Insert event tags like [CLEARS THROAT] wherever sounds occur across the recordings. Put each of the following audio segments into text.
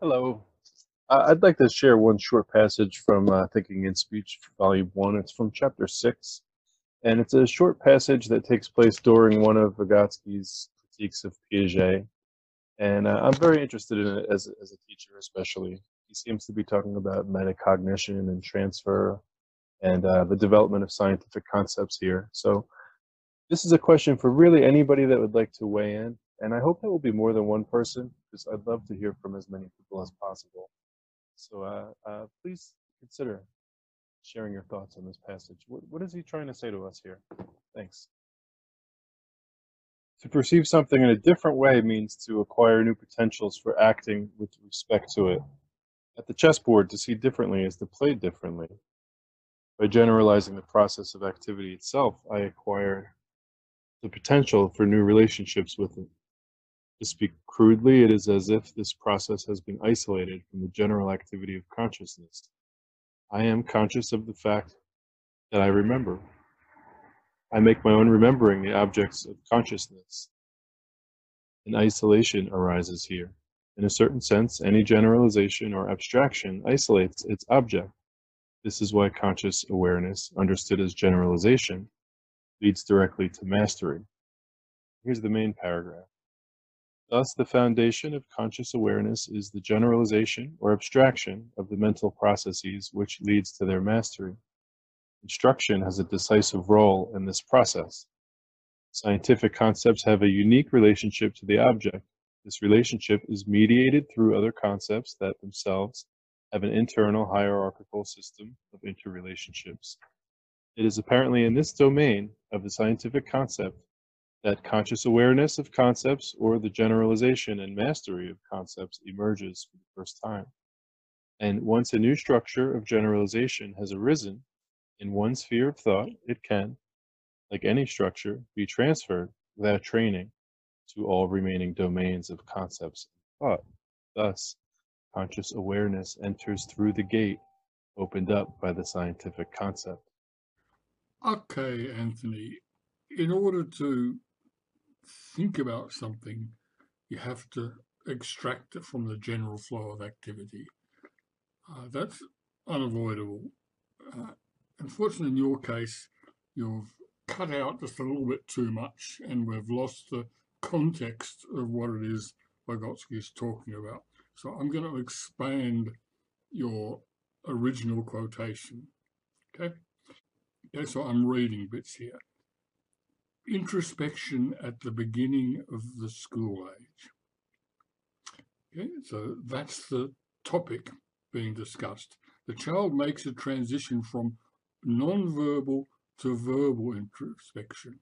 Hello. I'd like to share one short passage from uh, Thinking in Speech, Volume 1. It's from Chapter 6, and it's a short passage that takes place during one of Vygotsky's critiques of Piaget. And uh, I'm very interested in it as, as a teacher, especially. He seems to be talking about metacognition and transfer and uh, the development of scientific concepts here. So, this is a question for really anybody that would like to weigh in. And I hope that will be more than one person because I'd love to hear from as many people as possible. So uh, uh, please consider sharing your thoughts on this passage. What, what is he trying to say to us here? Thanks. To perceive something in a different way means to acquire new potentials for acting with respect to it. At the chessboard, to see differently is to play differently. By generalizing the process of activity itself, I acquire the potential for new relationships with it. To speak crudely, it is as if this process has been isolated from the general activity of consciousness. I am conscious of the fact that I remember. I make my own remembering the objects of consciousness. An isolation arises here. In a certain sense, any generalization or abstraction isolates its object. This is why conscious awareness, understood as generalization, leads directly to mastery. Here's the main paragraph. Thus, the foundation of conscious awareness is the generalization or abstraction of the mental processes which leads to their mastery. Instruction has a decisive role in this process. Scientific concepts have a unique relationship to the object. This relationship is mediated through other concepts that themselves have an internal hierarchical system of interrelationships. It is apparently in this domain of the scientific concept that conscious awareness of concepts or the generalization and mastery of concepts emerges for the first time. And once a new structure of generalization has arisen in one sphere of thought, mm-hmm. it can, like any structure, be transferred without training to all remaining domains of concepts and thought. Thus, conscious awareness enters through the gate opened up by the scientific concept. Okay, Anthony. In order to think about something, you have to extract it from the general flow of activity. Uh, that's unavoidable. Uh, unfortunately, in your case, you've cut out just a little bit too much and we've lost the context of what it is Vygotsky is talking about. So I'm going to expand your original quotation. Okay? Okay, so I'm reading bits here introspection at the beginning of the school age. Okay, so that's the topic being discussed. The child makes a transition from non-verbal to verbal introspection.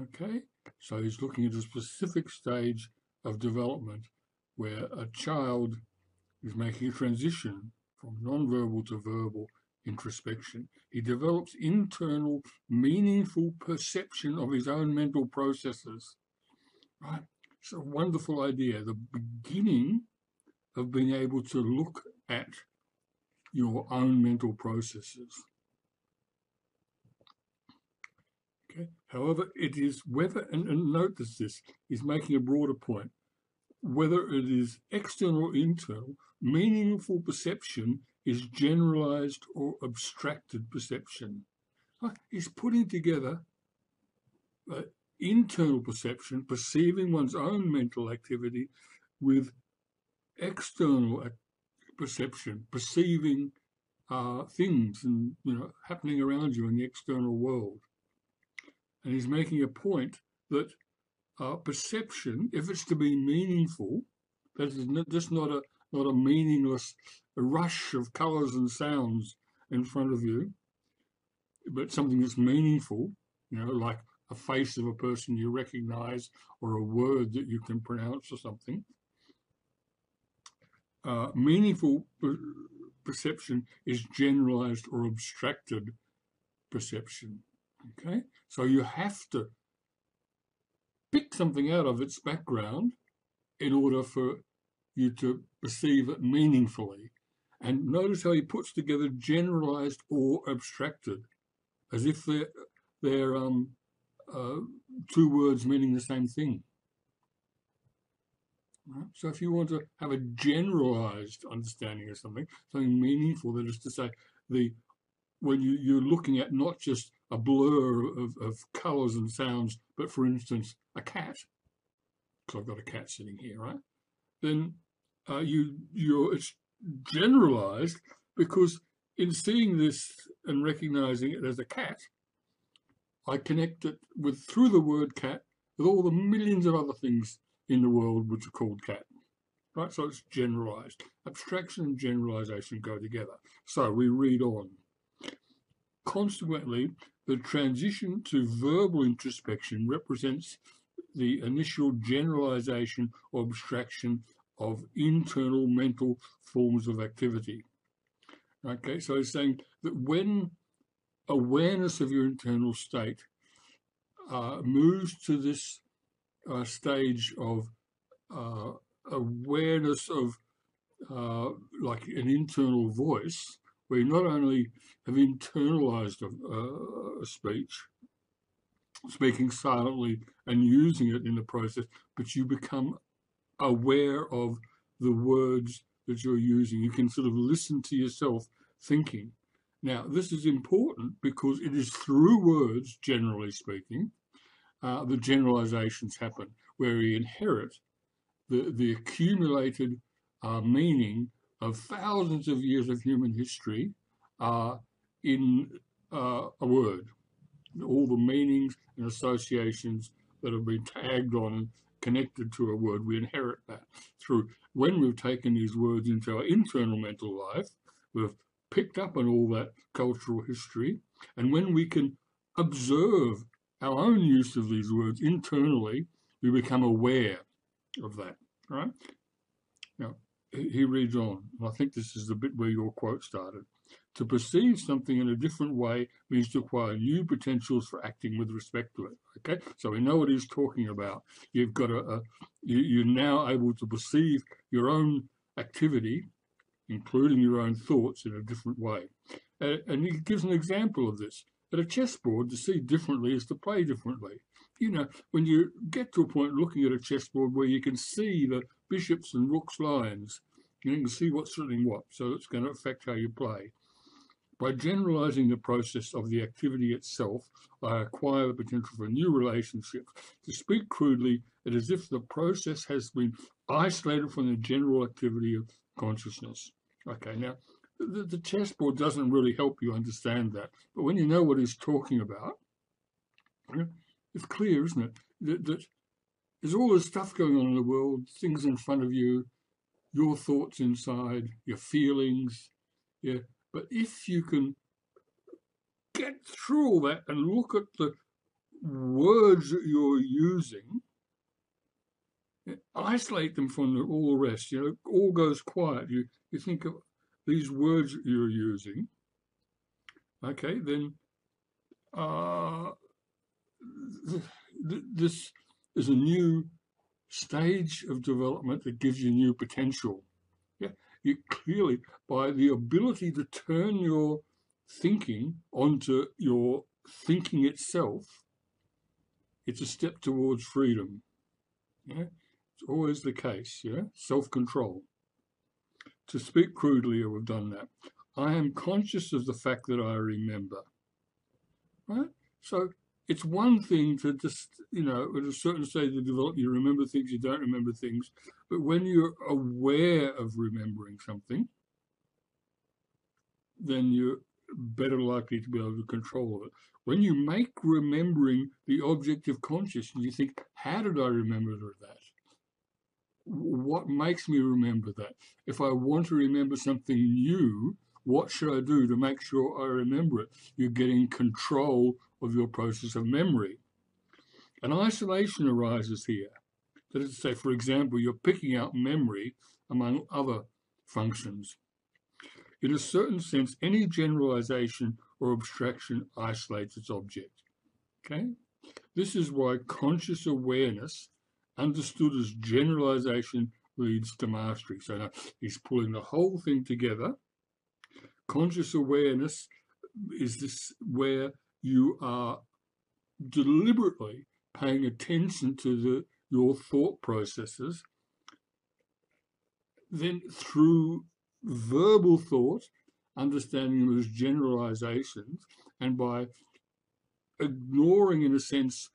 Okay, so he's looking at a specific stage of development where a child is making a transition from non-verbal to verbal introspection. He develops internal, meaningful perception of his own mental processes. Right? It's a wonderful idea. The beginning of being able to look at your own mental processes. Okay. However, it is whether, and, and notice this, he's making a broader point, whether it is external or internal, meaningful perception is generalized or abstracted perception. Is putting together uh, internal perception, perceiving one's own mental activity, with external perception, perceiving uh, things and you know happening around you in the external world. And he's making a point that uh, perception, if it's to be meaningful, that is just not a not a meaningless rush of colours and sounds in front of you, but something that's meaningful, you know, like a face of a person you recognize or a word that you can pronounce or something. Uh, meaningful perception is generalized or abstracted perception. Okay, so you have to pick something out of its background in order for you to perceive it meaningfully. And notice how he puts together generalized or abstracted, as if they're, they're um, uh, two words meaning the same thing. Right? So if you want to have a generalized understanding of something, something meaningful, that is to say, the when you, you're looking at not just a blur of, of colors and sounds, but for instance, a cat, because I've got a cat sitting here, right? Then uh, you you're it's generalized because in seeing this and recognizing it as a cat, I connect it with through the word cat with all the millions of other things in the world which are called cat. Right, so it's generalized. Abstraction and generalization go together. So we read on. Consequently, the transition to verbal introspection represents the initial generalization or abstraction of internal mental forms of activity. Okay, so he's saying that when awareness of your internal state uh, moves to this uh, stage of uh, awareness of uh, like an internal voice, where you not only have internalized a, a speech, speaking silently and using it in the process, but you become aware of the words that you're using. You can sort of listen to yourself thinking. Now, this is important because it is through words, generally speaking, uh, the generalizations happen, where we inherit the, the accumulated uh, meaning of thousands of years of human history uh, in uh, a word. All the meanings and associations that have been tagged on connected to a word, we inherit that through when we've taken these words into our internal mental life, we've picked up on all that cultural history, and when we can observe our own use of these words internally, we become aware of that, right? Now, he reads on, and I think this is the bit where your quote started. To perceive something in a different way means to acquire new potentials for acting with respect to it. Okay, so we know what he's talking about. You've got a, a you, you're now able to perceive your own activity, including your own thoughts, in a different way. And he gives an example of this. At a chessboard, to see differently is to play differently. You know, when you get to a point looking at a chessboard where you can see the bishops and rooks lines, you can see what's doing what, so it's going to affect how you play. By generalizing the process of the activity itself, I acquire the potential for new relationships. To speak crudely, it is as if the process has been isolated from the general activity of consciousness. Okay, now the, the chessboard doesn't really help you understand that. But when you know what he's talking about, it's clear, isn't it? That, that there's all this stuff going on in the world, things in front of you, your thoughts inside, your feelings. Yeah. But if you can get through all that and look at the words that you're using, isolate them from all the rest, you know, all goes quiet. You you think of these words that you're using, okay, then uh, th this is a new stage of development that gives you new potential. You clearly, by the ability to turn your thinking onto your thinking itself, it's a step towards freedom. Yeah, it's always the case. Yeah, self-control. To speak crudely, we've done that. I am conscious of the fact that I remember. Right? So it's one thing to just, you know, at a certain stage of development, you remember things, you don't remember things. But when you're aware of remembering something, then you're better likely to be able to control it. When you make remembering the object of consciousness, you think, how did I remember that? what makes me remember that? If I want to remember something new, what should I do to make sure I remember it? You're getting control of your process of memory. An isolation arises here. That is to say, for example, you're picking out memory among other functions. In a certain sense, any generalization or abstraction isolates its object. Okay? This is why conscious awareness understood as generalization leads to mastery. So now he's pulling the whole thing together. Conscious awareness is this where you are deliberately paying attention to the your thought processes. Then through verbal thought, understanding as generalizations, and by ignoring, in a sense,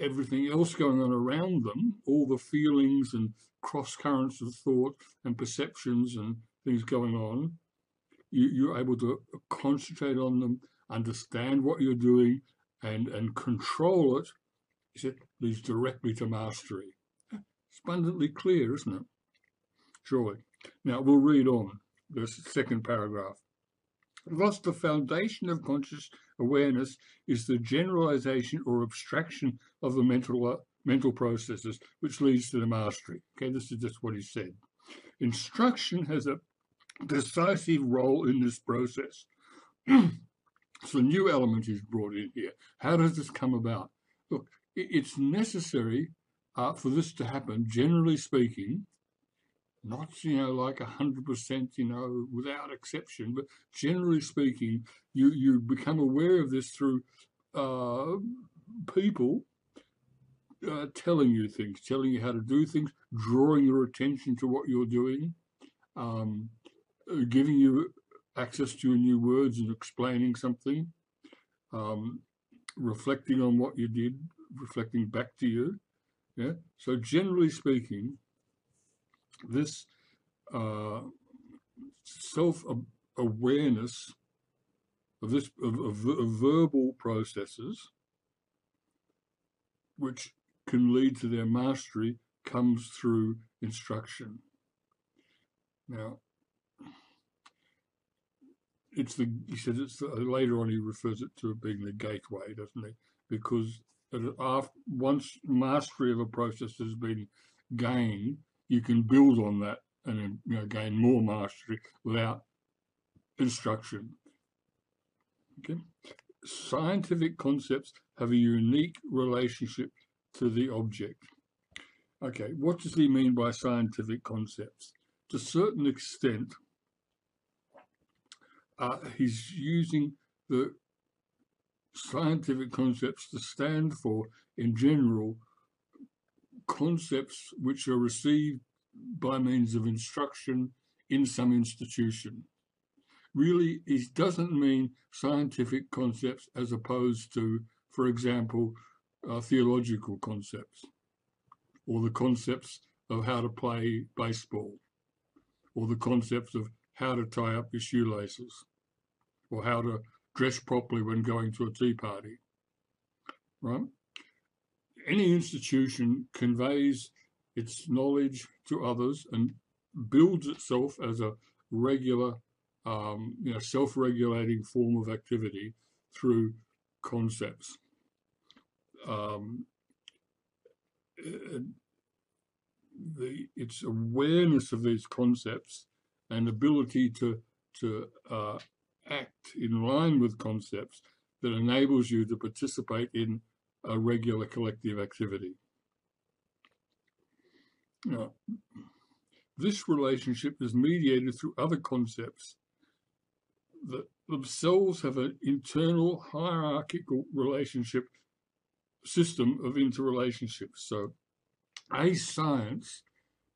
everything else going on around them, all the feelings and cross currents of thought and perceptions and things going on, you, you're able to concentrate on them, understand what you're doing, and, and control it. It leads directly to mastery. It's abundantly clear, isn't it? Surely. Now we'll read on the second paragraph. Thus, the foundation of conscious awareness is the generalization or abstraction of the mental uh, mental processes, which leads to the mastery. Okay, this is just what he said. Instruction has a decisive role in this process. [CLEARS THROAT] so, a new element is brought in here. How does this come about? Look, it's necessary uh, for this to happen, generally speaking, not you know like a hundred percent you know without exception but generally speaking you you become aware of this through uh, people uh, telling you things telling you how to do things drawing your attention to what you're doing um, giving you access to new words and explaining something um, reflecting on what you did reflecting back to you yeah so generally speaking this uh, self-awareness of this of, of, of verbal processes, which can lead to their mastery, comes through instruction. Now, it's the he says it's the, later on he refers it to being the gateway, doesn't he? Because after, once mastery of a process has been gained, you can build on that and you know, gain more mastery without instruction. Okay. Scientific concepts have a unique relationship to the object. Okay, what does he mean by scientific concepts? To a certain extent, uh, he's using the scientific concepts to stand for, in general, concepts which are received by means of instruction in some institution. Really, it doesn't mean scientific concepts as opposed to, for example, uh, theological concepts or the concepts of how to play baseball or the concepts of how to tie up your shoelaces or how to dress properly when going to a tea party, right? any institution conveys its knowledge to others and builds itself as a regular, um, you know, self-regulating form of activity through concepts. Um, the, its awareness of these concepts and ability to to uh, act in line with concepts that enables you to participate in a regular collective activity. Now, this relationship is mediated through other concepts that themselves have an internal hierarchical relationship system of interrelationships. So a science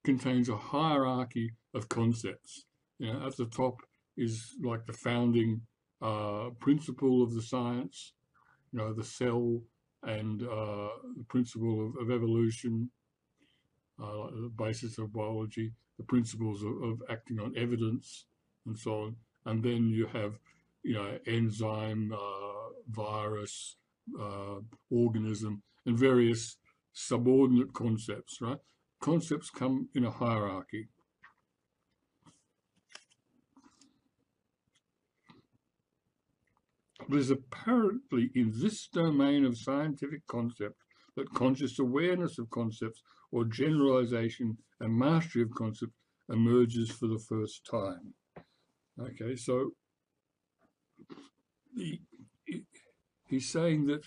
contains a hierarchy of concepts. You know, at the top is like the founding uh, principle of the science, you know, the cell, and uh, the principle of, of evolution, uh, the basis of biology, the principles of, of, acting on evidence, and so on. And then you have, you know, enzyme, uh, virus, uh, organism, and various subordinate concepts, right? Concepts come in a hierarchy. It is apparently in this domain of scientific concept that conscious awareness of concepts or generalization and mastery of concepts emerges for the first time. Okay, so he, he's saying that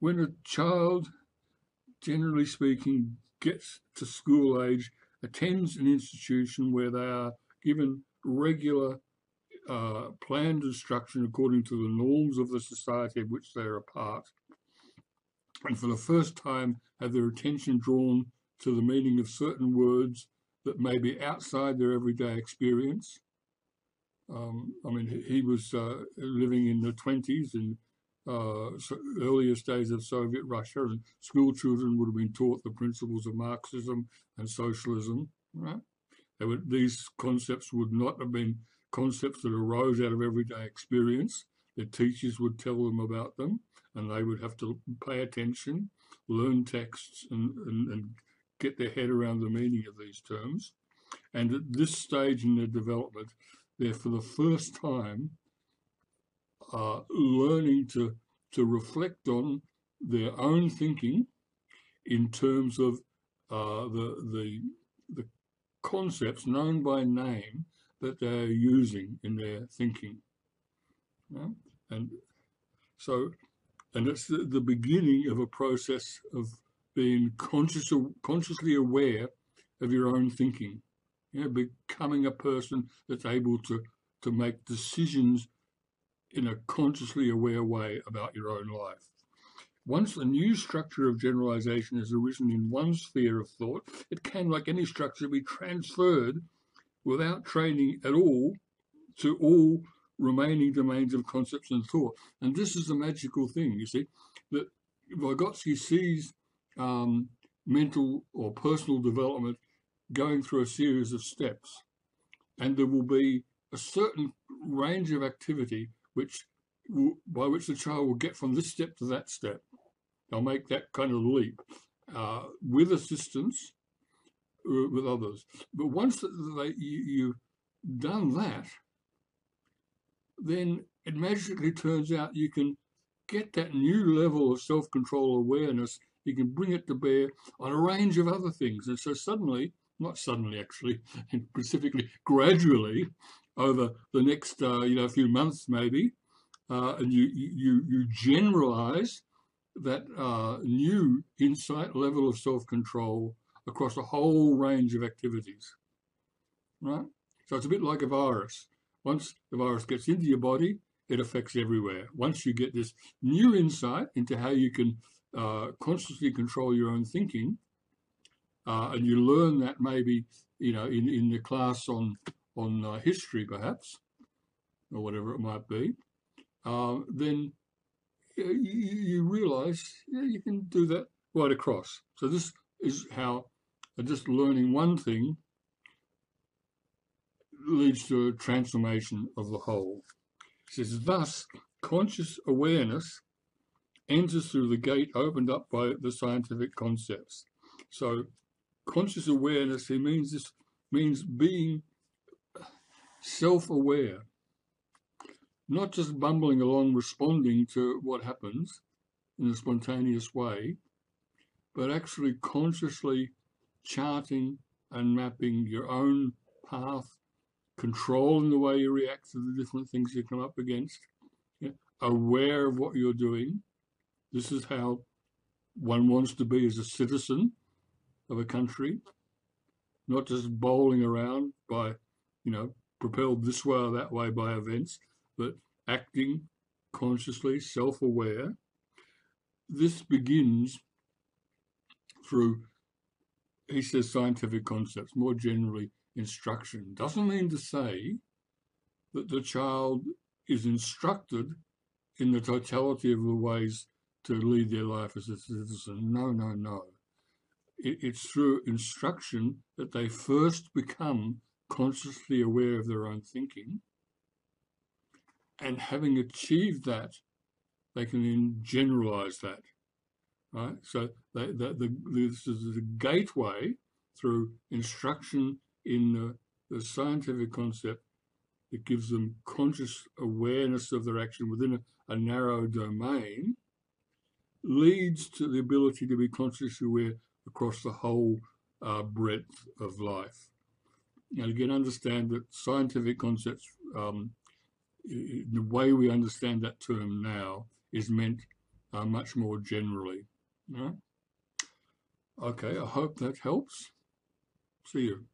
when a child, generally speaking, gets to school age, attends an institution where they are given regular uh, planned instruction according to the norms of the society of which they are a part, and for the first time have their attention drawn to the meaning of certain words that may be outside their everyday experience. Um, I mean, he, was uh, living in the 20s and uh, so earliest days of Soviet Russia, and school children would have been taught the principles of Marxism and socialism. Right? These concepts would not have been concepts that arose out of everyday experience. Their teachers would tell them about them, and they would have to pay attention, learn texts, and, and, and get their head around the meaning of these terms. And at this stage in their development, they're for the first time uh, learning to, to reflect on their own thinking in terms of uh, the, the, the concepts known by name that they're using in their thinking. Yeah? And so, and it's the, the beginning of a process of being conscious, consciously aware of your own thinking. You know, becoming a person that's able to, to make decisions in a consciously aware way about your own life. Once a new structure of generalization has arisen in one sphere of thought, it can, like any structure, be transferred without training at all to all remaining domains of concepts and thought. And this is the magical thing, you see, that Vygotsky sees um, mental or personal development going through a series of steps. And there will be a certain range of activity which by which the child will get from this step to that step. They'll make that kind of leap uh, with assistance with others. But once you, you've done that, then it magically turns out you can get that new level of self-control awareness, you can bring it to bear on a range of other things. And so suddenly, not suddenly actually, [LAUGHS] and specifically gradually, over the next uh, you know few months maybe, uh, and you you you generalize that uh, new insight level of self-control across a whole range of activities. Right? So it's a bit like a virus. Once the virus gets into your body, it affects everywhere. Once you get this new insight into how you can uh, consciously control your own thinking, uh, and you learn that maybe you know in, in the class on on uh, history perhaps, or whatever it might be, uh, then you, you realize yeah, you can do that right across. So this is how just learning one thing leads to a transformation of the whole. It says, thus, conscious awareness enters through the gate opened up by the scientific concepts. So conscious awareness, he means this means being self-aware, not just bumbling along responding to what happens in a spontaneous way, but actually consciously charting and mapping your own path, controlling the way you react to the different things you come up against, yeah, aware of what you're doing. This is how one wants to be as a citizen of a country, not just bowling around by, you know, propelled this way or that way by events, but acting consciously, self-aware. This begins through, he says, scientific concepts, more generally instruction. Doesn't mean to say that the child is instructed in the totality of the ways to lead their life as a citizen. No, no, no. it's through instruction that they first become consciously aware of their own thinking. And having achieved that, they can then generalize that. Right? So they, the, the, this is the gateway through instruction in the, the scientific concept that gives them conscious awareness of their action within a, a narrow domain leads to the ability to be consciously aware across the whole uh, breadth of life. And again, understand that scientific concepts, um, the way we understand that term now, is meant uh, much more generally. Okay, I hope that helps. See you.